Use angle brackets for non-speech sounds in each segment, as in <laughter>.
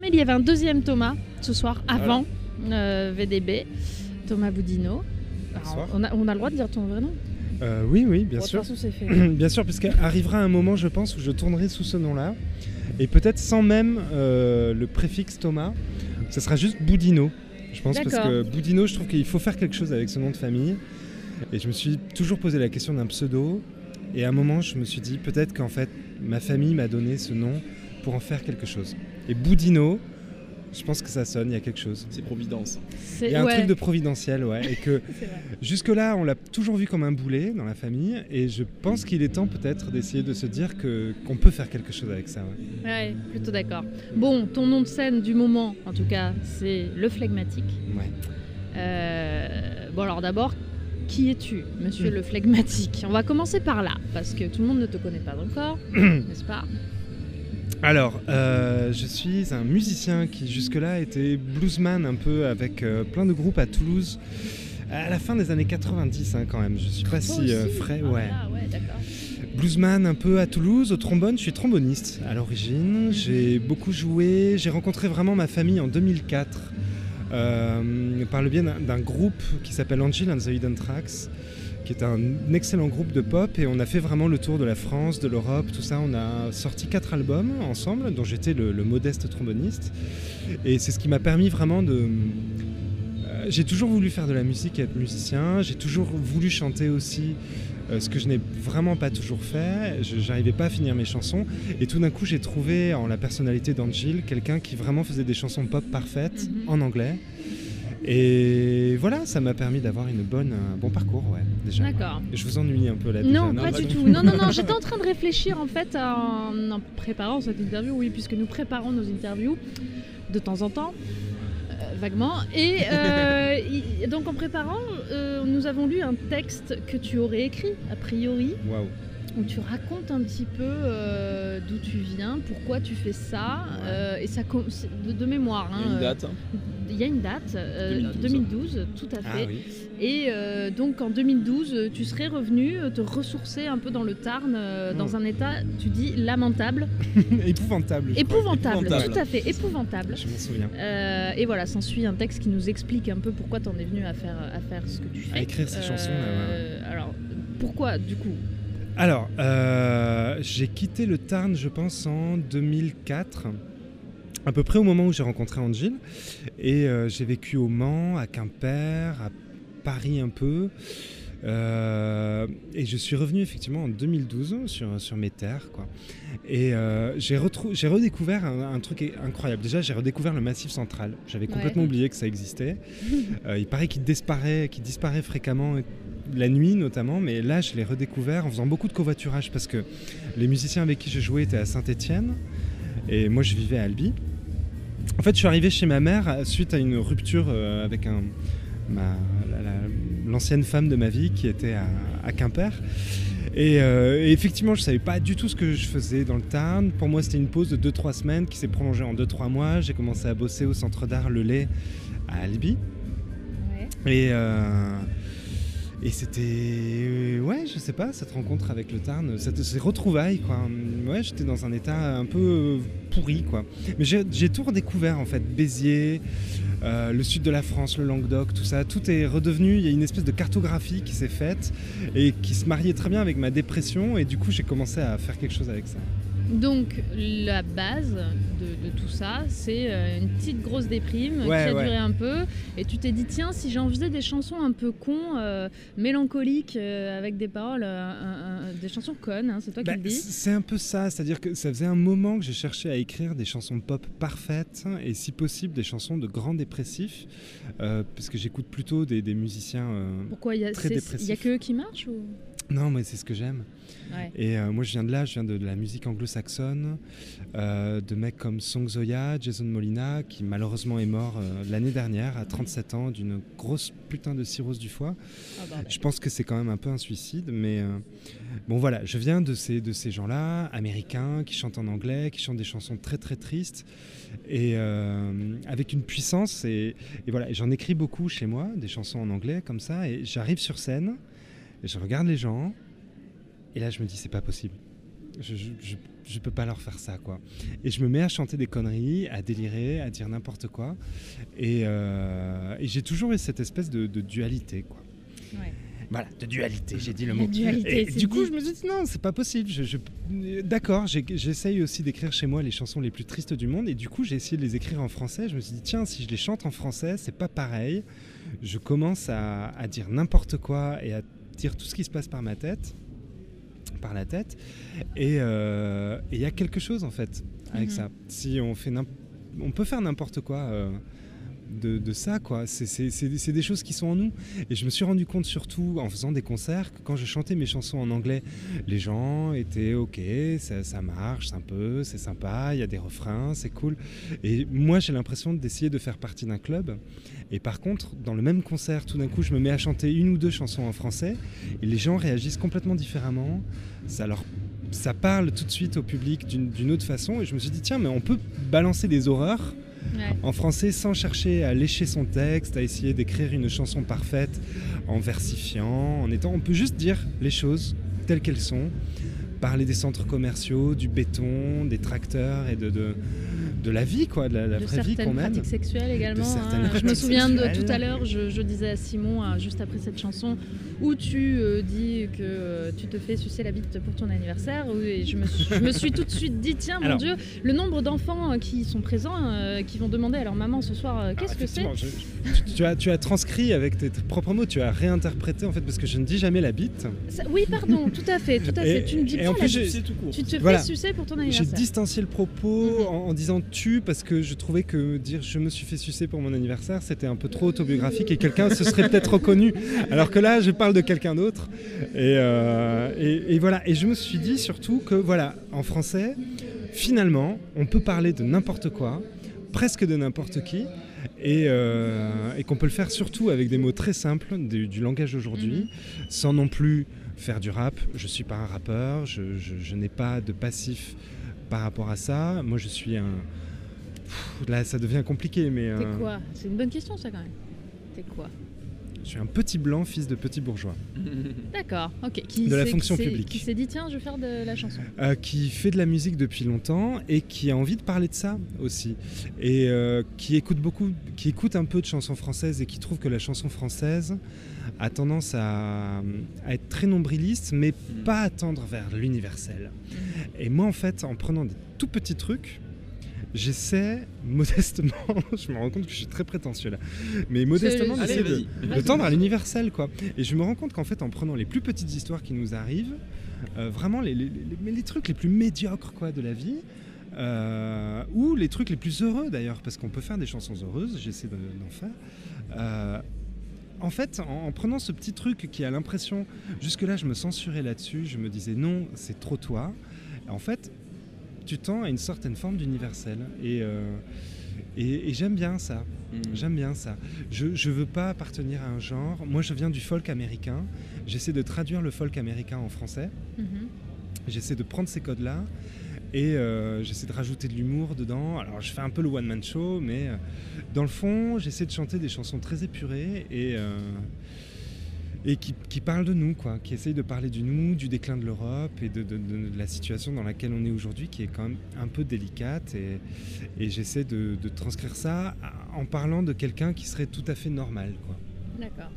Mais il y avait un deuxième Thomas ce soir avant euh, VDB, Thomas Boudino. Alors, on, a, on a le droit de dire ton vrai nom Euh, oui, oui, bien Bon, sûr. De toute façon, c'est fait. <clears throat> bien sûr, puisqu'arrivera un moment, je pense, où je tournerai sous ce nom-là. Et peut-être sans même euh, le préfixe Thomas. Ce sera juste Boudino. Je pense parce D'accord. que Boudino, je trouve qu'il faut faire quelque chose avec ce nom de famille. Et je me suis toujours posé la question d'un pseudo. Et à un moment, je me suis dit peut-être qu'en fait, ma famille m'a donné ce nom pour en faire quelque chose. Et Boudino, je pense que ça sonne, il y a quelque chose. C'est Providence. C'est- Il y a un ouais, truc de providentiel, ouais. Et que. <laughs> Jusque-là, on l'a toujours vu comme un boulet dans la famille, et je pense qu'il est temps peut-être d'essayer de se dire que qu'on peut faire quelque chose avec ça. ouais. Ouais, plutôt d'accord. Bon, ton nom de scène du moment, en tout cas, c'est le flegmatique. Ouais. Euh, bon, alors d'abord, qui es-tu, monsieur Mm. le flegmatique? On va commencer par là, parce que tout le monde ne te connaît pas encore, <clears throat> n'est-ce pas? Alors, euh, je suis un musicien qui jusque-là était bluesman un peu avec euh, plein de groupes à Toulouse. À la fin des années 90 hein, quand même, je suis pas si euh, frais. Ah, ouais. là, ouais. Bluesman un peu à Toulouse, au trombone, je suis tromboniste à l'origine. J'ai beaucoup joué, j'ai rencontré vraiment ma famille en 2004 euh, par le biais d'un d'un groupe qui s'appelle Angel and the Hidden Tracks, qui est un excellent groupe de pop et on a fait vraiment le tour de la France, de l'Europe, tout ça. On a sorti quatre albums ensemble, dont j'étais le, le modeste tromboniste. Et c'est ce qui m'a permis vraiment de... euh, J'ai toujours voulu faire de la musique et être musicien, j'ai toujours voulu chanter aussi euh, ce que je n'ai vraiment pas toujours fait. Je n'arrivais pas à finir mes chansons. Et tout d'un coup, j'ai trouvé en la personnalité d'Angel quelqu'un qui vraiment faisait des chansons pop parfaites Mhm. en anglais. Et voilà, ça m'a permis d'avoir une bonne, un bon parcours, ouais, déjà. D'accord. Je vous ennuie un peu là. Non, déjà, pas du tout. Non, non, non, j'étais en train de réfléchir en fait en, en préparant cette interview, oui, puisque nous préparons nos interviews de temps en temps, euh, vaguement. Et euh, <laughs> y- donc en préparant, euh, nous avons lu un texte que tu aurais écrit, a priori, Waouh. où tu racontes un petit peu euh, d'où tu viens, pourquoi tu fais ça, Ouais. euh, et ça de, de mémoire. Hein, une date. euh, Il y a une date, euh, 2012. 2012, tout à Ah fait. oui. Et euh, donc en 2012, euh, tu serais revenu euh, te ressourcer un peu dans le Tarn, euh, dans Oh. un état, tu dis, lamentable, <laughs> Épouvantable. épouvantable, Épouvantable. tout à fait, épouvantable. Je m'en souviens. Euh, et voilà, s'ensuit un texte qui nous explique un peu pourquoi tu en es venu à faire, à faire ce que tu fais. À écrire ces chansons, là, Euh, Alors, pourquoi du coup? Alors, euh, j'ai quitté le Tarn, je pense, en 2004, à peu près au moment où j'ai rencontré Angel. Et euh, j'ai vécu au Mans, à Quimper, à Paris un peu. Euh, et je suis revenu effectivement en 2012 sur, sur mes terres. Quoi. Et euh, j'ai redécouvert un, un truc incroyable. Déjà, j'ai redécouvert le Massif Central. J'avais complètement oublié que ça existait. <laughs> Euh, il paraît qu'il disparaît, qu'il disparaît fréquemment, la nuit notamment, mais là je l'ai redécouvert en faisant beaucoup de covoiturage parce que les musiciens avec qui je jouais étaient à Saint-Étienne et moi je vivais à Albi. En fait, je suis arrivé chez ma mère suite à une rupture euh, avec un, ma- la- la- l'ancienne femme de ma vie qui était à, à Quimper. Et, euh, et effectivement, je savais pas du tout ce que je faisais dans le Tarn. Pour moi, c'était une pause de 2-3 semaines qui s'est prolongée en 2-3 mois. J'ai commencé à bosser au centre d'art Le Lait à Albi. Et, euh, et c'était. Ouais, je sais pas, cette rencontre avec le Tarn, cette- ces retrouvailles, quoi. Ouais, j'étais dans un état un peu pourri, quoi. Mais j'ai j'ai tout redécouvert, en fait. Béziers, euh, le sud de la France, le Languedoc, tout ça. Tout est redevenu. Il y a une espèce de cartographie qui s'est faite et qui se mariait très bien avec ma dépression. Et du coup, j'ai commencé à faire quelque chose avec ça. Donc la base de, de tout ça, c'est euh, une petite grosse déprime Ouais, qui a ouais. duré un peu. Et tu t'es dit, tiens, si j'en faisais des chansons un peu cons, euh, mélancoliques, euh, avec des paroles, euh, des chansons connes, hein, c'est toi Bah, qui le dis. c'est un peu ça, c'est-à-dire que ça faisait un moment que j'ai cherché à écrire des chansons pop parfaites et si possible des chansons de grands dépressifs, parce que j'écoute plutôt des, des musiciens. Pourquoi il y a, très c'est- dépressif. il y a que eux qui marchent ou... Non, mais c'est ce que j'aime. Ouais. Et euh, moi, je viens de là, je viens de, de la musique anglo-saxonne, euh, de mecs comme Song Zoya, Jason Molina, qui malheureusement est mort euh, l'année dernière à 37 ans d'une grosse putain de cirrhose du foie. Ah, bordel. Je pense que c'est quand même un peu un suicide, mais bon voilà, je viens de ces, de ces gens-là, américains, qui chantent en anglais, qui chantent des chansons très très tristes, et avec une puissance, et, et voilà, j'en écris beaucoup chez moi, des chansons en anglais comme ça, et j'arrive sur scène, et je regarde les gens, et là je me dis c'est pas possible. je, je, je, je peux pas leur faire ça, quoi. Et je me mets à chanter des conneries, à délirer, à dire n'importe quoi. Et, euh, et j'ai toujours eu cette espèce de, de dualité, quoi. Ouais. Voilà, de dualité, j'ai dit le mot. dualité, Et du coup, je me suis dit non, c'est pas possible. Je, je- D'accord, j'essaye aussi d'écrire chez moi les chansons les plus tristes du monde. Et du coup, j'ai essayé de les écrire en français. Je me suis dit, tiens, si je les chante en français, c'est pas pareil. Je commence à, à dire n'importe quoi et à tout ce qui se passe par ma tête, par la tête. Et euh, et il y a quelque chose en fait avec Mhm. ça. Si on fait on peut faire n'importe quoi. euh, de, ça quoi, c'est des- choses qui sont en nous et je me suis rendu compte surtout en faisant des concerts que quand je chantais mes chansons en anglais, les gens étaient ok, ça, ça marche un peu, c'est sympa, il y a des refrains, c'est cool. Et moi j'ai l'impression d'essayer de faire partie d'un club. Et par contre, dans le même concert, tout d'un coup, je me mets à chanter une ou deux chansons en français et les gens réagissent complètement différemment. Ça leur ça parle tout de suite au public d'une autre façon et je me suis dit tiens mais on peut balancer des horreurs Ouais. en français sans chercher à lécher son texte, à essayer d'écrire une chanson parfaite en versifiant, en étant. On peut juste dire les choses telles qu'elles sont, parler des centres commerciaux, du béton, des tracteurs et de, de, de la vie, quoi, de la, la de vraie vie qu'on mène. pratiques sexuelles également. certaines hein. Je me souviens de tout à l'heure, je, je disais à Simon, euh, juste après cette chanson, où tu euh, dis que euh, tu te fais sucer la bite pour ton anniversaire. où- et je, me suis, je me suis tout de suite dit, tiens, mon. Dieu, le nombre d'enfants euh, qui sont présents, euh, qui vont demander à leur maman ce soir, euh, qu'est-ce que c'est tu, tu as, tu as transcrit avec tes, tes propres mots, tu as réinterprété en fait, parce que je ne dis jamais la bite. Ça- Oui, pardon, tout à fait, tout à Et- fait. Tu ne dis et pas en la bite. j'ai- tout court. Tu te Voilà. fais sucer pour ton J'ai anniversaire. distancié le propos Mhm. en, en disant tu parce que je trouvais que dire je me suis fait sucer pour mon anniversaire c'était un peu trop autobiographique et quelqu'un se serait peut-être reconnu. Alors que là je parle de quelqu'un d'autre. Et, euh, et- et voilà. Et je me suis dit surtout que voilà, en français, finalement, on peut parler de n'importe quoi, presque de n'importe qui. Et, euh, et qu'on peut le faire surtout avec des mots très simples du, du langage d'aujourd'hui, sans non plus faire du rap. Je suis pas un rappeur, je, je- je n'ai pas de passif par rapport à ça. Moi, je suis un. Pff, Là, ça devient compliqué, mais T'es euh, quoi? C'est une bonne question, ça, quand même. T'es quoi? Je suis un petit blanc, fils de petit bourgeois, <laughs> D'accord, ok. Qui De la fonction qui publique. Qui s'est dit, tiens, je vais faire de la chanson. euh, qui fait de la musique depuis longtemps et qui a envie de parler de ça aussi, et euh, qui écoute beaucoup, qui écoute un peu de chansons françaises et qui trouve que la chanson française a tendance à, à être très nombriliste, mais pas à tendre vers l'universel. Et moi, en fait, en prenant des tout petits trucs, j'essaie modestement, <laughs> je me rends compte que je suis très prétentieux là, mais modestement d'essayer de, tendre à l'universel quoi. Et je me rends compte qu'en fait, en prenant les plus petites histoires qui nous arrivent, euh, vraiment les, les- les- mais les trucs les plus médiocres quoi de la vie. euh, ou les trucs les plus heureux d'ailleurs, parce qu'on peut faire des chansons heureuses, j'essaie de- d'en faire. Euh, en fait, en, en prenant ce petit truc qui a l'impression, jusque-là je me censurais là-dessus, je me disais non, c'est trop toi. En fait, tu tends à une certaine forme d'universel. Et, euh, et, et j'aime bien ça. J'aime bien ça. Je ne veux pas appartenir à un genre. Moi, je viens du folk américain. J'essaie de traduire le folk américain en français. Mhm. J'essaie de prendre ces codes-là. Et euh, j'essaie de rajouter de l'humour dedans. Alors, je fais un peu le one-man show, mais euh, dans le fond, j'essaie de chanter des chansons très épurées et, et qui, qui parlent de nous, quoi. Qui essayent de parler du nous, du déclin de l'Europe et de, de- la situation dans laquelle on est aujourd'hui, qui est quand même un peu délicate. Et, et j'essaie de transcrire ça en parlant de quelqu'un qui serait tout à fait normal, quoi. D'accord.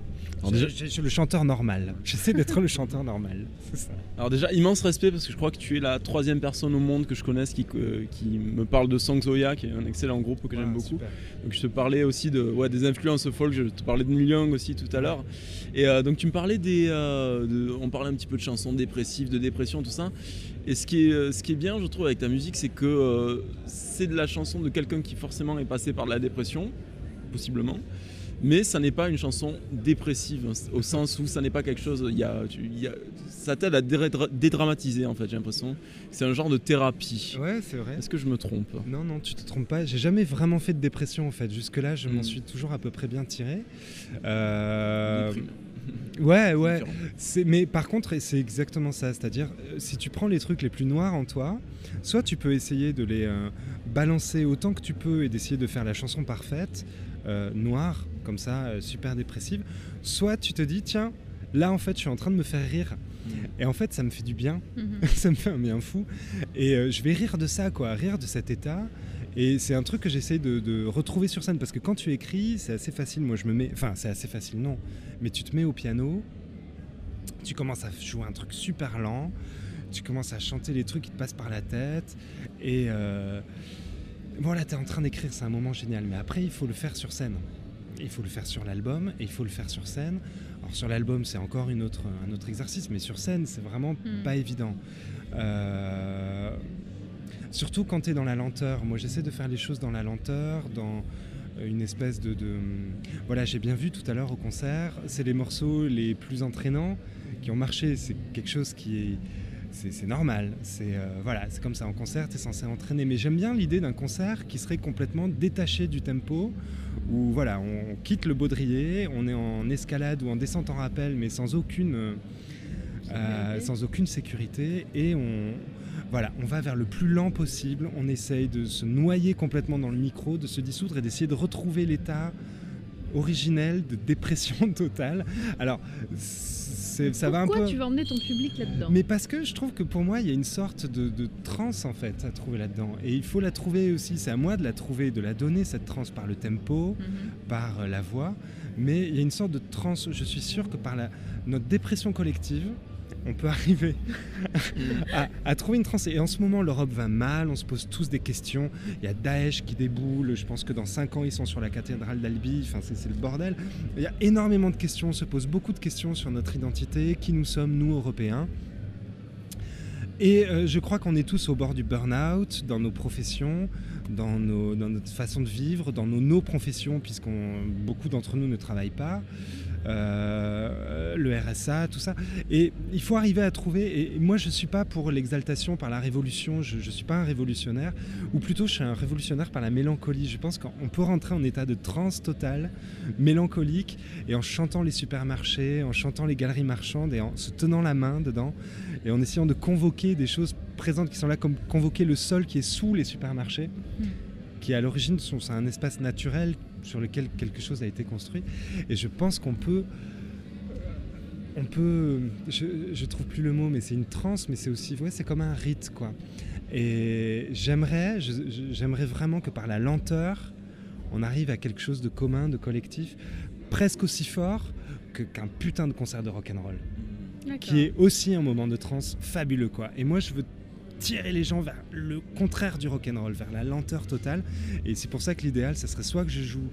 Je- je- je suis le chanteur normal. J'essaie d'être le chanteur normal. C'est ça. Alors déjà, immense respect parce que je crois que tu es la troisième personne au monde que je connaisse qui, euh, qui me parle de Song Zoya, qui est un excellent groupe que j'aime Ah, beaucoup. super. Donc je te parlais aussi de, ouais, des influences folk, je te parlais de Neil Young aussi tout à l'heure. Et euh, donc tu me parlais des... euh, de- on parlait un petit peu de chansons dépressives, de dépression, tout ça. Et ce qui est, ce qui est bien, je trouve, avec ta musique, c'est que euh, c'est de la chanson de quelqu'un qui forcément est passé par de la dépression, possiblement. Mais ça n'est pas une chanson dépressive, au sens où ça n'est pas quelque chose... Y a, y a- ça t'aide à dédra- dédramatiser, en fait, j'ai l'impression. C'est un genre de thérapie. Ouais, c'est vrai. Est-ce que je me trompe? Non, non, tu te trompes pas. J'ai jamais vraiment fait de dépression en fait. Jusque-là, je m'en Mm. suis toujours à peu près bien tiré. Euh. Ouais, ouais. Mais par contre, c'est exactement ça. C'est-à-dire, euh, si tu prends les trucs les plus noirs en toi, soit tu peux essayer de les euh, balancer autant que tu peux et d'essayer de faire la chanson parfaite, euh, noire, comme ça, euh, super dépressive. Soit tu te dis, tiens, là en fait, je suis en train de me faire rire. Et en fait, ça me fait du bien. Mhm. <laughs> ça me fait un bien fou. Et euh, je vais rire de ça, quoi, rire de cet état. Et c'est un truc que j'essaie de, de retrouver sur scène parce que quand tu écris, c'est assez facile. Moi, je me mets. Enfin, c'est assez facile, non. Mais tu te mets au piano, tu commences à jouer un truc super lent, tu commences à chanter les trucs qui te passent par la tête. Et euh, voilà, tu es en train d'écrire, c'est un moment génial. Mais après, il faut le faire sur scène. Il faut le faire sur l'album et il faut le faire sur scène. Alors sur l'album, c'est encore une autre, un autre exercice, mais sur scène, c'est vraiment Hmm. pas évident. Euh, surtout quand tu es dans la lenteur. Moi, j'essaie de faire les choses dans la lenteur, dans une espèce de... de- Voilà, j'ai bien vu tout à l'heure au concert, c'est les morceaux les plus entraînants qui ont marché. C'est quelque chose qui est... C'est c'est normal, c'est euh, voilà, c'est comme ça. En concert, es censé entraîner. Mais j'aime bien l'idée d'un concert qui serait complètement détaché du tempo, où voilà, on quitte le baudrier, on est en escalade ou en descente en rappel, mais sans aucune, euh, euh, Sécurité. sans aucune sécurité, et on, voilà, on va vers le plus lent possible. On essaye de se noyer complètement dans le micro, de se dissoudre et d'essayer de retrouver l'état originel de dépression <laughs> totale. Alors, c'est- ça va un Pourquoi tu vas emmener ton public là-dedans? Mais parce que je trouve que pour moi, il y a une sorte de, de transe en fait à trouver là-dedans. Et il faut la trouver aussi, c'est à moi de la trouver, de la donner cette transe par le tempo, Mhm. par euh, la voix. Mais il y a une sorte de transe, je suis sûr que par la, notre dépression collective, on peut arriver <laughs> à, trouver une transe. Et en ce moment, l'Europe va mal, on se pose tous des questions. Il y a Daesh qui déboule, je pense que dans 5 ans, ils sont sur la cathédrale d'Albi, enfin, c'est le bordel. Il y a énormément de questions, on se pose beaucoup de questions sur notre identité, qui nous sommes, nous, Européens. Et euh, je crois qu'on est tous au bord du burn-out dans nos professions, dans, nos- notre façon de vivre, dans nos, nos professions, puisqu'on beaucoup d'entre nous ne travaillent pas. Euh, le RSA, tout ça. Et il faut arriver à trouver. Et moi, je ne suis pas pour l'exaltation par la révolution. Je ne suis pas un révolutionnaire. Ou plutôt, je suis un révolutionnaire par la mélancolie. Je pense qu'on peut rentrer en état de transe totale, mélancolique, et en chantant les supermarchés, en chantant les galeries marchandes, et en se tenant la main dedans, et en essayant de convoquer des choses présentes qui sont là, comme convoquer le sol qui est sous les supermarchés, Mm. qui à l'origine sont un espace naturel sur lequel quelque chose a été construit. Et je pense qu'on peut on peut, je, je trouve plus le mot, mais c'est une transe, mais c'est aussi, ouais, c'est comme un rite, quoi. Et j'aimerais, j'aimerais vraiment que par la lenteur, on arrive à quelque chose de commun, de collectif, presque aussi fort qu'un putain de concert de rock'n'roll, D'accord. qui est aussi un moment de transe fabuleux, quoi. Et moi, je veux tirer les gens vers le contraire du rock'n'roll, vers la lenteur totale. Et c'est pour ça que l'idéal, ce serait soit que je joue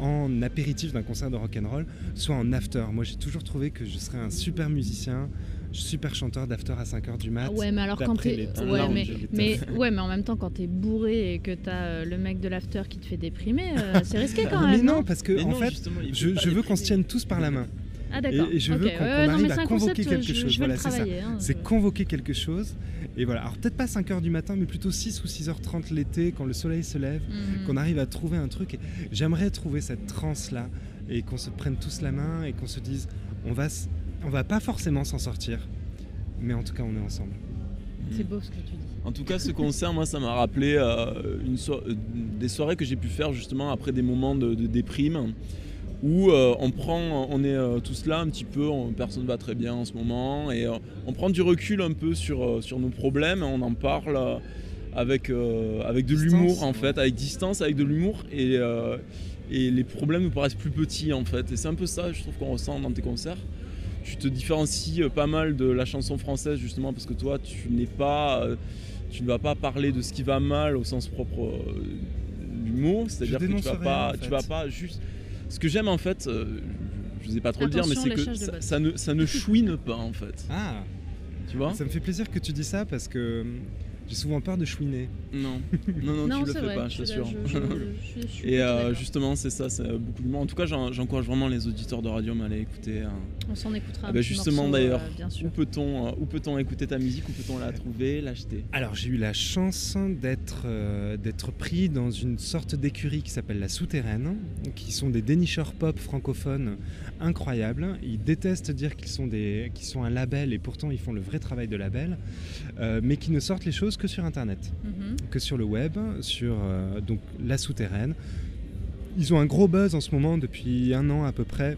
en apéritif d'un concert de rock'n'roll, soit en after. Moi, j'ai toujours trouvé que je serais un super musicien, super chanteur d'after à 5h du mat. Ouais, mais alors quand t'es. Ouais, mais, mais, ouais, mais en même temps, quand t'es bourré et que t'as euh, le mec de l'after qui te fait déprimer, euh, c'est risqué quand mais même. non, parce que Mais en non, fait, je, je veux qu'on se tienne tous par la main. Ah d'accord. Et- et je veux qu'on- ouais, arrive à convoquer concept, quelque je- chose. Je Voilà, c'est ça. hein, C'est convoquer quelque chose. Et voilà. Alors peut-être pas 5h du matin, mais plutôt 6 ou 6h30 l'été, quand le soleil se lève, Mhm. qu'on arrive à trouver un truc. Et J'aimerais trouver cette transe-là, et qu'on se prenne tous la main, et qu'on se dise, on va, s- on va pas forcément s'en sortir, mais en tout cas, on est ensemble. C'est beau ce que tu dis. En tout cas, ce concert, moi, ça m'a rappelé euh, une so- euh, des soirées que j'ai pu faire justement après des moments de, de déprime où euh, on prend, on est euh, tous là un petit peu, on- personne va très bien en ce moment et euh, on prend du recul un peu sur, sur nos problèmes, on en parle avec, avec de l'humour en fait, avec distance, avec de l'humour et, et les problèmes nous paraissent plus petits en fait. Et c'est un peu ça, je trouve qu'on ressent dans tes concerts. Tu te différencies pas mal de la chanson française justement parce que toi, tu n'es pas, tu ne vas pas parler de ce qui va mal au sens propre du mot, c'est-à-dire que tu vas rien, pas, en tu fait. vas pas juste. Ce que j'aime en fait, euh, je ne sais pas trop le dire, mais c'est que ça ne, ça ne chouine pas en fait. Ah, Tu vois? Ça me fait plaisir que tu dis ça parce que hum, j'ai souvent peur de chouiner. Non, <laughs> non, non, Non, tu le fais vrai. pas, je t'assure. <laughs> Et euh, justement, c'est ça, c'est beaucoup d'humour. En tout cas, j'en- j'encourage vraiment les auditeurs de radio à aller écouter. hein. On s'en écoutera Ah bah justement, d'ailleurs, euh, bien Où sûr. peut-on euh, où peut-on écouter ta musique Où peut-on la trouver, l'acheter? Alors j'ai eu la chance d'être euh, d'être pris dans une sorte d'écurie qui s'appelle la Souterraine, qui sont des dénicheurs pop francophones incroyables. Ils détestent dire qu'ils sont, des, qu'ils sont un label et pourtant ils font le vrai travail de label, euh, mais qui ne sortent les choses que sur Internet, Mhm. que sur le web, sur euh, donc la Souterraine. Ils ont un gros buzz en ce moment depuis un an à peu près.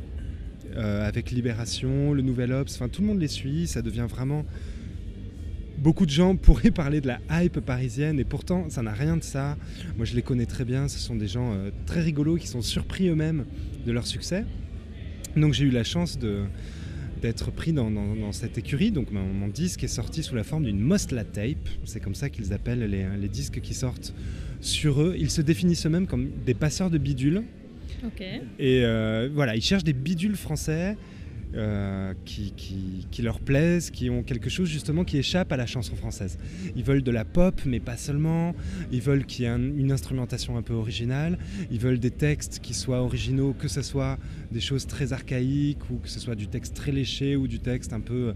euh, avec Libération, le Nouvel Obs, enfin tout le monde les suit, ça devient vraiment... Beaucoup de gens <laughs> pourraient parler de la hype parisienne et pourtant ça n'a rien de ça. Moi je les connais très bien, ce sont des gens euh, très rigolos qui sont surpris eux-mêmes de leur succès. Donc j'ai eu la chance de, d'être pris dans, dans- dans cette écurie. Donc mon, mon disque est sorti sous la forme d'une Mostla tape. C'est comme ça qu'ils appellent les, les disques qui sortent sur eux. Ils se définissent eux-mêmes comme des passeurs de bidules. Et euh, voilà, ils cherchent des bidules français euh, qui, qui- qui leur plaisent, qui ont quelque chose justement qui échappe à la chanson française. Ils veulent de la pop, mais pas seulement. Ils veulent qu'il y ait un- une instrumentation un peu originale. Ils veulent des textes qui soient originaux, que ce soit des choses très archaïques ou que ce soit du texte très léché ou du texte un peu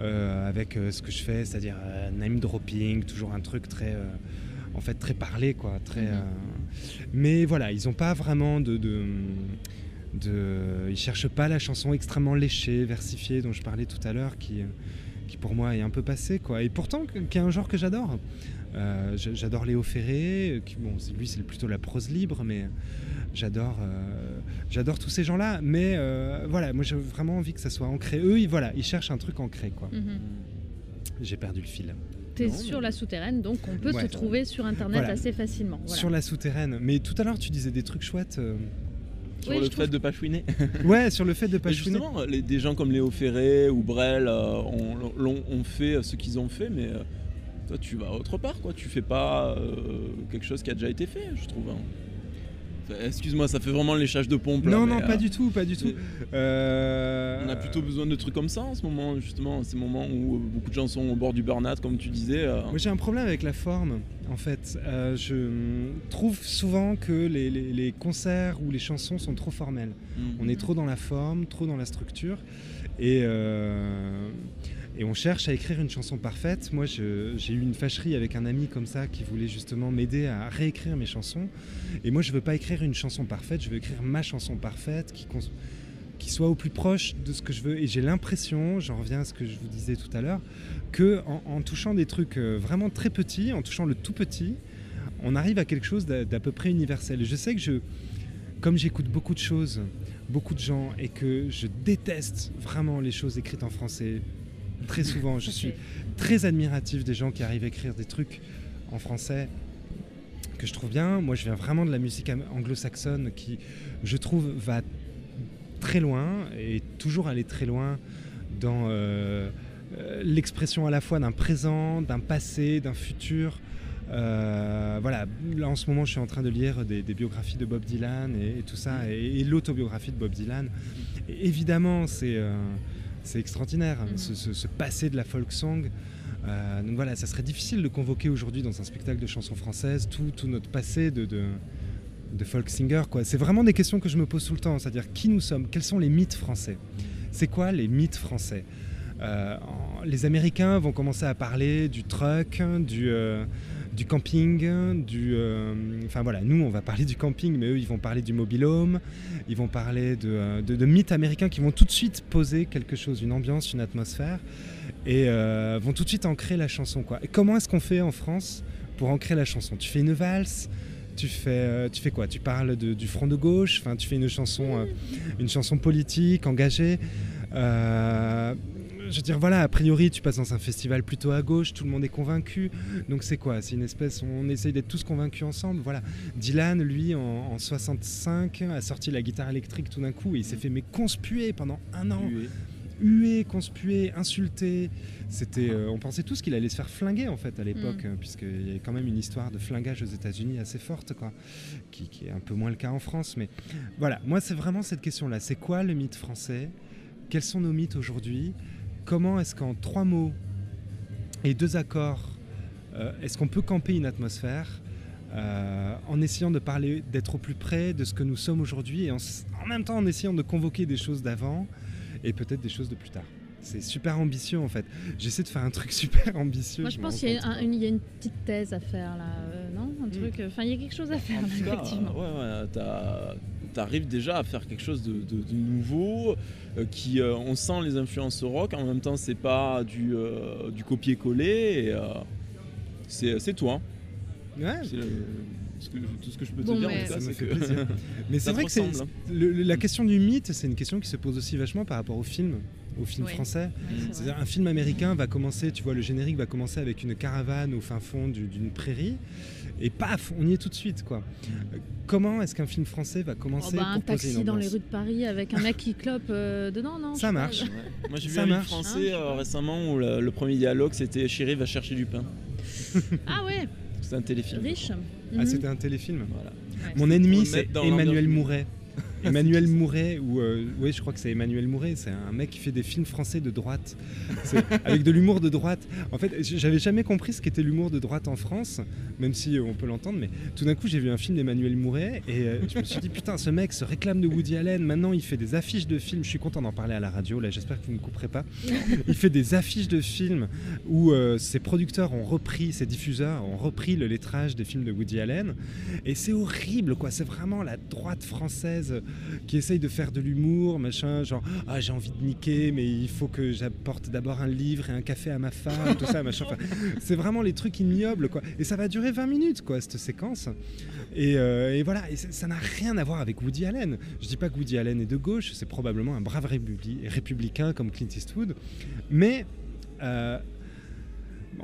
euh, avec euh, ce que je fais, c'est-à-dire name dropping, toujours un truc très, en fait, très parlé, quoi, très. Mhm. euh, Mais voilà, ils n'ont pas vraiment de, de, de- ils cherchent pas la chanson extrêmement léchée, versifiée dont je parlais tout à l'heure, qui, euh, qui pour moi est un peu passée, quoi. Et pourtant, qui est un genre que j'adore. Euh, j'adore Léo Ferré, euh, qui, bon, c'est- lui c'est plutôt la prose libre, mais j'adore, euh, j'adore tous ces gens-là. Mais euh, voilà, moi j'ai vraiment envie que ça soit ancré. Eux, ils, voilà, ils cherchent un truc ancré, quoi. Mhm. J'ai perdu le fil. T'es Non, sur mais- la souterraine, donc on peut Ouais. te trouver sur internet Voilà. assez facilement. Voilà. Sur la souterraine. Mais tout à l'heure, tu disais des trucs chouettes. Euh, Sur Oui, le fait de pas chouiner. <laughs> Ouais, sur le fait de pas chouiner. justement, les- des gens comme Léo Ferré ou Brel euh, ont, fait ce qu'ils ont fait, mais euh, toi tu vas autre part, quoi. Tu fais pas euh, quelque chose qui a déjà été fait, je trouve. hein. Excuse-moi, ça fait vraiment léchage de pompe. là, Non, mais, non, pas euh, du tout, pas du tout. <laughs> Euh, On a plutôt besoin de trucs comme ça en ce moment, justement, ces moments où euh, beaucoup de gens sont au bord du burn-out, comme tu disais. Moi j'ai un problème avec la forme, en fait. Euh, je trouve souvent que les, les- les concerts ou les chansons sont trop formelles. Mm. On est trop dans la forme, trop dans la structure. Et, et on cherche à écrire une chanson parfaite. Moi j'ai eu une fâcherie avec un ami comme ça qui voulait justement m'aider à réécrire mes chansons. Et moi je veux pas écrire une chanson parfaite, je veux écrire ma chanson parfaite qui, soit au plus proche de ce que je veux. Et j'ai l'impression, j'en reviens à ce que je vous disais tout à l'heure, que en, touchant des trucs euh, vraiment très petits, en touchant le tout petit, on arrive à quelque chose d'à peu près universel. Je sais que je, comme j'écoute beaucoup de choses, beaucoup de gens, et que je déteste vraiment les choses écrites en français, très souvent, je suis très admiratif des gens qui arrivent à écrire des trucs en français que je trouve bien. Moi, je viens vraiment de la musique anglo-saxonne qui, je trouve, va très loin et toujours aller très loin dans euh, euh, l'expression à la fois d'un présent, d'un passé, d'un futur. Euh, voilà, là en ce moment je suis en train de lire des, biographies de Bob Dylan et, tout ça, et, l'autobiographie de Bob Dylan. Évidemment, c'est c'est extraordinaire, Mhm. ce, ce- ce passé de la folk song. Euh, donc voilà, ça serait difficile de convoquer aujourd'hui dans un spectacle de chansons françaises tout, tout notre passé de, de, de folk singer. quoi. C'est vraiment des questions que je me pose tout le temps, c'est-à-dire qui nous sommes, quels sont les mythes français? C'est quoi les mythes français? Euh, Les Américains vont commencer à parler du truck, du, euh, du camping, du... euh, Enfin voilà, nous on va parler du camping, mais eux ils vont parler du mobilhome, ils vont parler de, euh, de- de mythes américains qui vont tout de suite poser quelque chose, une ambiance, une atmosphère, et euh, vont tout de suite ancrer la chanson. Et comment est-ce qu'on fait en France pour ancrer la chanson? Tu fais une valse tu fais, tu fais quoi? Tu parles de- du front de gauche tu fais une chanson, une chanson politique, engagée. Je veux dire, voilà, a priori, tu passes dans un festival plutôt à gauche, tout le monde est convaincu. Donc c'est quoi? C'est une espèce, on essaye d'être tous convaincus ensemble. Voilà. Dylan, lui, en, en 65, a sorti la guitare électrique tout d'un coup et il s'est fait mais conspuer pendant un an Hué. hué, conspué, insulté. C'était, euh, on pensait tous qu'il allait se faire flinguer en fait à l'époque, euh, puisqu'il y avait quand même une histoire de flingage aux États-Unis assez forte, quoi, qui, qui est un peu moins le cas en France. Mais voilà, moi c'est vraiment cette question-là. C'est quoi le mythe français? Quels sont nos mythes aujourd'hui? Comment est-ce qu'en trois mots et deux accords, euh, est-ce qu'on peut camper une atmosphère euh, en essayant de parler, d'être au plus près de ce que nous sommes aujourd'hui et en, même temps en essayant de convoquer des choses d'avant et peut-être des choses de plus tard. C'est super ambitieux en fait. J'essaie de faire un truc <laughs> super ambitieux. Moi, je pense qu'il y, a un- une- il y a une petite thèse à faire là, euh, non? Un truc. Enfin, il y a quelque chose à faire En là, cas, effectivement. ouais, ouais, t'as- t'arrives déjà à faire quelque chose de, de- de nouveau, euh, qui euh, on sent les influences rock, en même temps c'est pas du, euh, du copier-coller, euh, c'est toi. Ouais, C'est le- Ce que- tout ce que je peux Bon, te dire, mais- en tout cas, Ça me c'est fait que- plaisir. <laughs> Mais c'est vrai que hein. le- la question du mythe, c'est une question qui se pose aussi vachement par rapport au film, au film Oui. français. C'est-à-dire un film américain va commencer, tu vois, le générique va commencer avec une caravane au fin fond du- d'une prairie, et paf, on y est tout de suite, quoi. Comment est-ce qu'un film français va Oh, commencer bah, un pour poser taxi une dans les rues de Paris avec un mec qui clope euh, dedans, non Ça marche. Ouais. Moi j'ai <laughs> vu Ça un film marche. français Hein, euh, récemment où le, le premier dialogue c'était Chérie va chercher du pain. <laughs> Ah ouais, C'est un téléfilm. riche. Ah, Mhm. c'était un téléfilm. Voilà. Ouais. Mon ennemi, c'est Emmanuel. Mouret. Emmanuel Mouret, ou euh, oui, je crois que c'est Emmanuel Mouret, c'est un mec qui fait des films français de droite, <laughs> avec de l'humour de droite. En fait, j'avais jamais compris ce qu'était l'humour de droite en France, même si euh, on peut l'entendre, mais tout d'un coup, j'ai vu un film d'Emmanuel Mouret et euh, je me suis dit, putain, ce mec se réclame de Woody Allen, maintenant il fait des affiches de films, je suis content d'en parler à la radio, là, j'espère que vous ne me couperez pas. Il fait des affiches de films où euh, ses producteurs ont repris, ses diffuseurs ont repris le lettrage des films de Woody Allen. Et c'est horrible, quoi. C'est vraiment la droite française qui essaye de faire de l'humour, machin, genre, ah, j'ai envie de niquer, mais il faut que j'apporte d'abord un livre et un café à ma femme, tout ça, machin. C'est vraiment les trucs ignobles, quoi. Et ça va durer 20 minutes, quoi, cette séquence. Et, euh, voilà, ça n'a rien à voir avec Woody Allen. Je dis pas que Woody Allen est de gauche, c'est probablement un brave républicain comme Clint Eastwood, mais euh,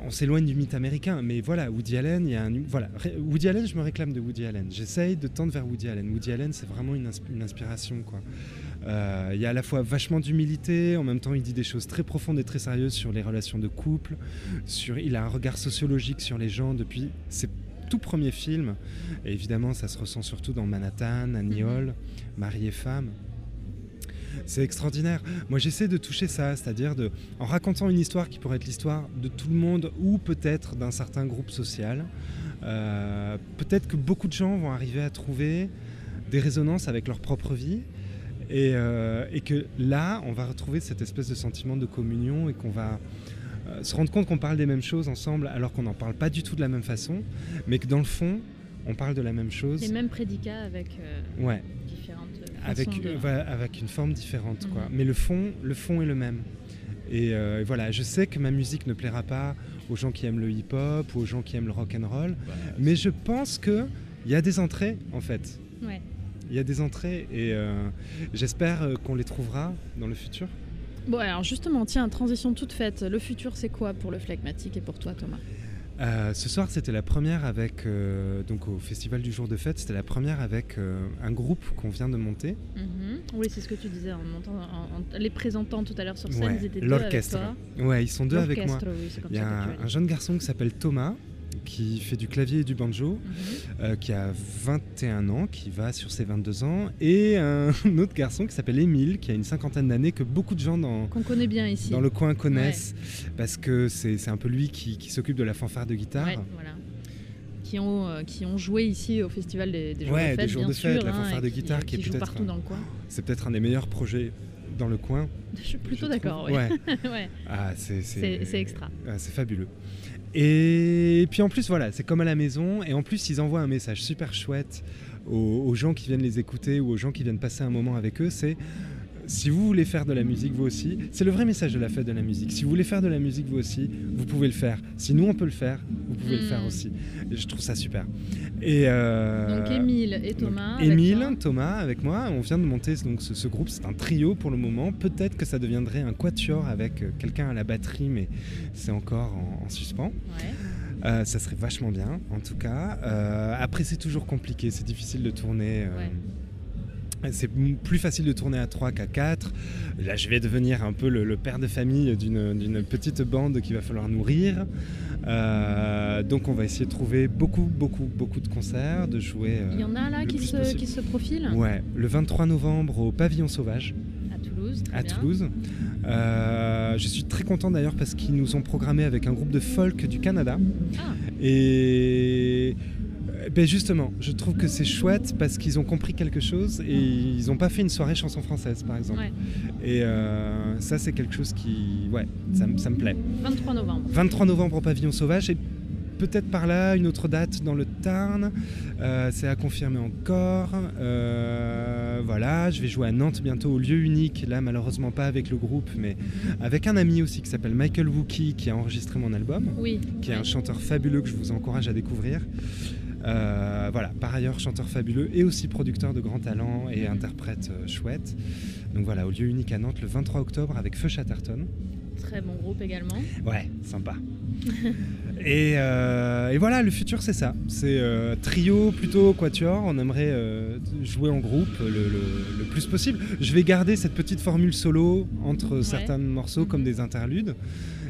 on s'éloigne du mythe américain. Mais voilà, Woody Allen, il y a un, voilà, Woody Allen, je me réclame de Woody Allen. J'essaye de tendre vers Woody Allen. Woody Allen, c'est vraiment une, ins- une inspiration, quoi. Euh, il y a à la fois vachement d'humilité, en même temps il dit des choses très profondes et très sérieuses sur les relations de couple, sur, il a un regard sociologique sur les gens depuis ses tout premiers films, et évidemment ça se ressent surtout dans Manhattan, Annie Mhm. Hall, Mari et femme. C'est extraordinaire. Moi j'essaie de toucher ça, c'est-à-dire de, en racontant une histoire qui pourrait être l'histoire de tout le monde ou peut-être d'un certain groupe social, euh, peut-être que beaucoup de gens vont arriver à trouver des résonances avec leur propre vie. Et, euh, et que là, on va retrouver cette espèce de sentiment de communion et qu'on va euh, se rendre compte qu'on parle des mêmes choses ensemble alors qu'on n'en parle pas du tout de la même façon, mais que dans le fond, on parle de la même chose. Les mêmes prédicats avec Ouais, avec, façons de... euh, voilà, avec une forme différente. Quoi. Mhm. Mais le fond, le fond est le même. Et euh, voilà, je sais que ma musique ne plaira pas aux gens qui aiment le hip-hop ou aux gens qui aiment le rock and roll, mais je pense que il y a des entrées en fait. Ouais. Il y a des entrées et euh, j'espère qu'on les trouvera dans le futur. Bon, alors justement, tiens, transition toute faite. Le futur, c'est quoi pour le phlegmatique et pour toi, Thomas? Euh, ce soir, c'était la première avec, euh, donc au Festival du Jour de Fête, c'était la première avec euh, un groupe qu'on vient de monter, Mhm. Oui, c'est ce que tu disais en montant, en- en- les présentant tout à l'heure sur scène, Ouais, ils étaient deux avec l'orchestre. Ouais, ils sont deux avec moi. Oui, Il y a un, jeune garçon qui s'appelle Thomas, qui fait du clavier et du banjo, Mhm. euh, qui a 21 ans, qui va sur ses 22 ans, et un <laughs> autre garçon qui s'appelle Émile, qui a une cinquantaine d'années, que beaucoup de gens dans, Qu'on connaît bien ici. dans le coin connaissent, parce que c'est c'est un peu lui qui, qui s'occupe de la fanfare de guitare. Ouais, voilà. Qui ont, euh, qui ont joué ici au festival des, des jours Ouais, de des fête, jours bien de fête, sûr, la hein, fanfare de qui- guitare qui est joue peut-être partout un- dans le coin. C'est peut-être un des meilleurs projets dans le coin. <laughs> Je suis plutôt je d'accord. Ouais. ouais. <laughs> Ah, c'est C'est c'est extra. Ah, c'est fabuleux. Et puis en plus, voilà, c'est comme à la maison. Et en plus, ils envoient un message super chouette aux, aux gens qui viennent les écouter ou aux gens qui viennent passer un moment avec eux. C'est si vous voulez faire de la musique, vous aussi, c'est le vrai message de la fête de la musique. Si vous voulez faire de la musique, vous aussi, vous pouvez le faire. Si nous, on peut le faire, vous pouvez le faire Mm. aussi. Et je trouve ça super. Et euh, Donc Émile et Thomas. Émile. Thomas, avec moi, on vient de monter donc, ce, ce groupe. C'est un trio pour le moment. Peut-être que ça deviendrait un quatuor avec euh, quelqu'un à la batterie, mais c'est encore en- en suspens. Ouais. Euh, ça serait vachement bien, en tout cas. Euh, après, c'est toujours compliqué, c'est difficile de tourner. C'est plus facile de tourner à 3 qu'à 4. Là, je vais devenir un peu le, le père de famille d'une petite bande qu'il va falloir nourrir. Euh, donc, on va essayer de trouver beaucoup, beaucoup, beaucoup de concerts, de jouer. euh, Il y en a là qui se, qui se profilent Ouais, le 23 novembre au Pavillon Sauvage à Toulouse. très à bien. Toulouse. Euh, je suis très content d'ailleurs parce qu'ils nous ont programmé avec un groupe de folk du Canada. Ah, Et ben justement, je trouve que c'est chouette parce qu'ils ont compris quelque chose et ils n'ont pas fait une soirée chanson française par exemple. ouais. Et euh, ça c'est quelque chose qui, ouais, ça, me- ça me plaît. 23 novembre. 23 novembre au Pavillon Sauvage et peut-être par là une autre date dans le Tarn. Euh, c'est à confirmer encore. Euh, voilà, je vais jouer à Nantes bientôt au lieu unique. Là malheureusement pas avec le groupe, mais avec un ami aussi qui s'appelle Michael Wookie qui a enregistré mon album Oui. qui est un chanteur fabuleux que je vous encourage à découvrir. Euh, voilà, par ailleurs, chanteur fabuleux et aussi producteur de grands talents et interprète euh, chouette. Donc voilà, au lieu unique à Nantes le 23 octobre avec Feu Chatterton. Très bon groupe également. Ouais, sympa. <laughs> et, euh, et voilà, le futur c'est ça. C'est trio plutôt quatuor. On aimerait jouer en groupe le, le- le plus possible. Je vais garder cette petite formule solo entre Ouais. certains morceaux comme des interludes.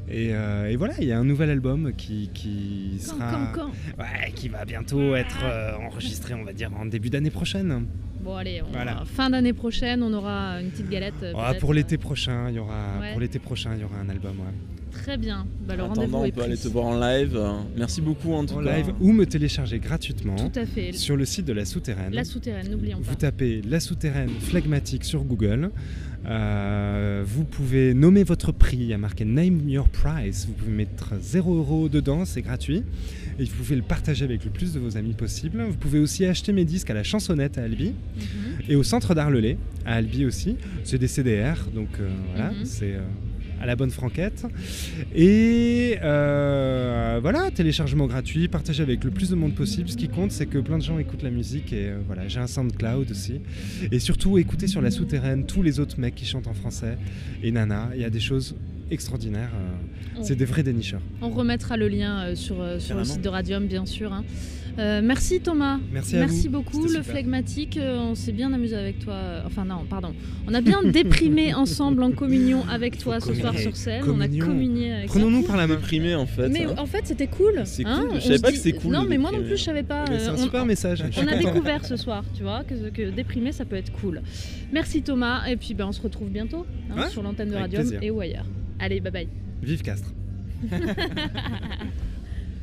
Et, euh, et voilà, il y a un nouvel album qui, qui sera, quand, quand Ouais, qui va bientôt être euh, enregistré, on va dire, en début d'année prochaine. Bon allez, on- Voilà. fin d'année prochaine, on aura une petite galette. euh, Ah, pour l'été prochain, il y aura Ouais. pour l'été prochain, il y aura un album. ouais. Très bien. Bah, le En attendant, on est peut aller te voir en live. Merci beaucoup en tout En cas. live ou me télécharger gratuitement Tout à fait. sur le site de la Souterraine. La souterraine, n'oublions Vous pas. tapez La Souterraine Phlegmatique sur Google. Euh, vous pouvez nommer votre prix. Il y a marqué Name Your Price. Vous pouvez mettre 0 euros dedans, c'est gratuit. Et vous pouvez le partager avec le plus de vos amis possible. Vous pouvez aussi acheter mes disques à la chansonnette à Albi Mhm. et au centre d'art Lelay à Albi aussi. C'est des CDR, donc euh, voilà, Mhm. c'est euh, à la bonne franquette. Et euh, voilà, téléchargement gratuit, partagé avec le plus de monde possible. Ce qui compte, c'est que plein de gens écoutent la musique et euh, voilà, j'ai un SoundCloud aussi. Et surtout, écoutez sur la souterraine tous les autres mecs qui chantent en français et Nana. Il y a des choses extraordinaires. euh, C'est des vrais dénicheurs. On remettra le lien euh, sur, euh, sur le site de Radium, bien sûr. hein. Euh, merci Thomas. Merci à Merci vous. beaucoup. Le flegmatique, euh, on s'est bien amusé avec toi. euh, Enfin non, pardon. On a bien déprimé <laughs> ensemble en communion avec toi ce soir sur scène. Communion. On a communié avec toi. Prenons-nous par la main. Déprimé en fait. Mais hein. en fait, c'était cool. C'est hein. cool, je On savais pas que c'était cool Non, mais moi non plus, je savais pas. Mais C'est euh, un on- super message. je suis On a <laughs> découvert ce soir, tu vois, que, que déprimer, ça peut être cool. Merci Thomas, et puis ben, on se retrouve bientôt hein, Ouais, sur l'antenne de Radium et ou ailleurs. Allez, bye bye. Vive Castres. <laughs>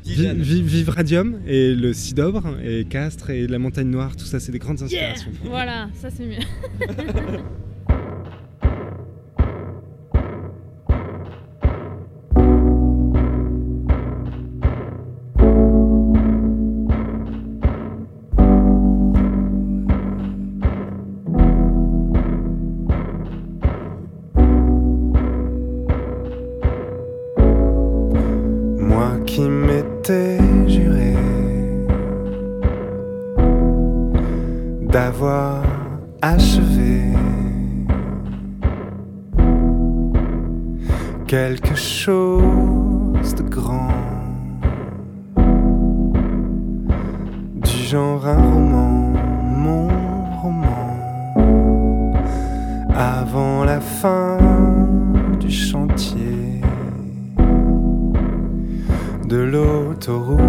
Vive, Radium et le Cidobre et Castres et la Montagne Noire, tout ça, c'est des grandes inspirations. Voilà, ça c'est mieux. <laughs> de l'autoroute.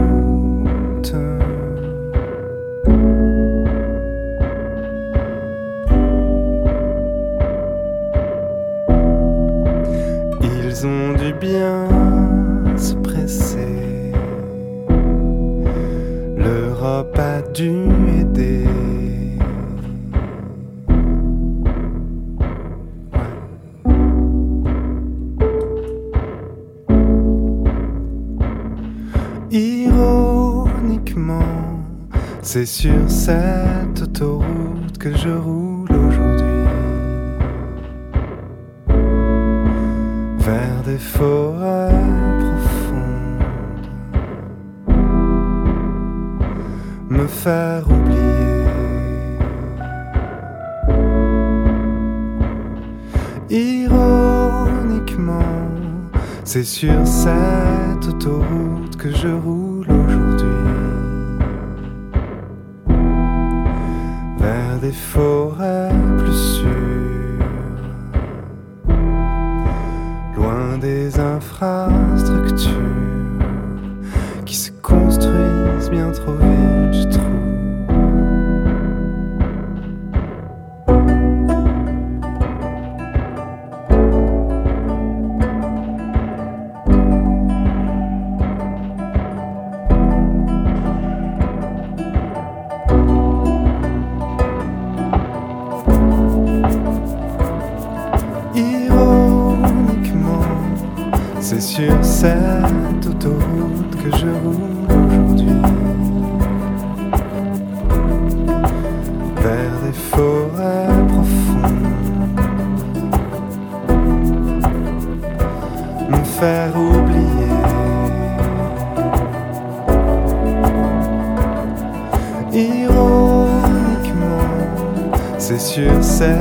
Cette autoroute que je roule aujourd'hui. Vers des forêts profondes. Me faire oublier. Ironiquement, c'est sur cette autoroute que je roule Vers forêts profondes me faire oublier. Ironiquement, c'est sûr, c'est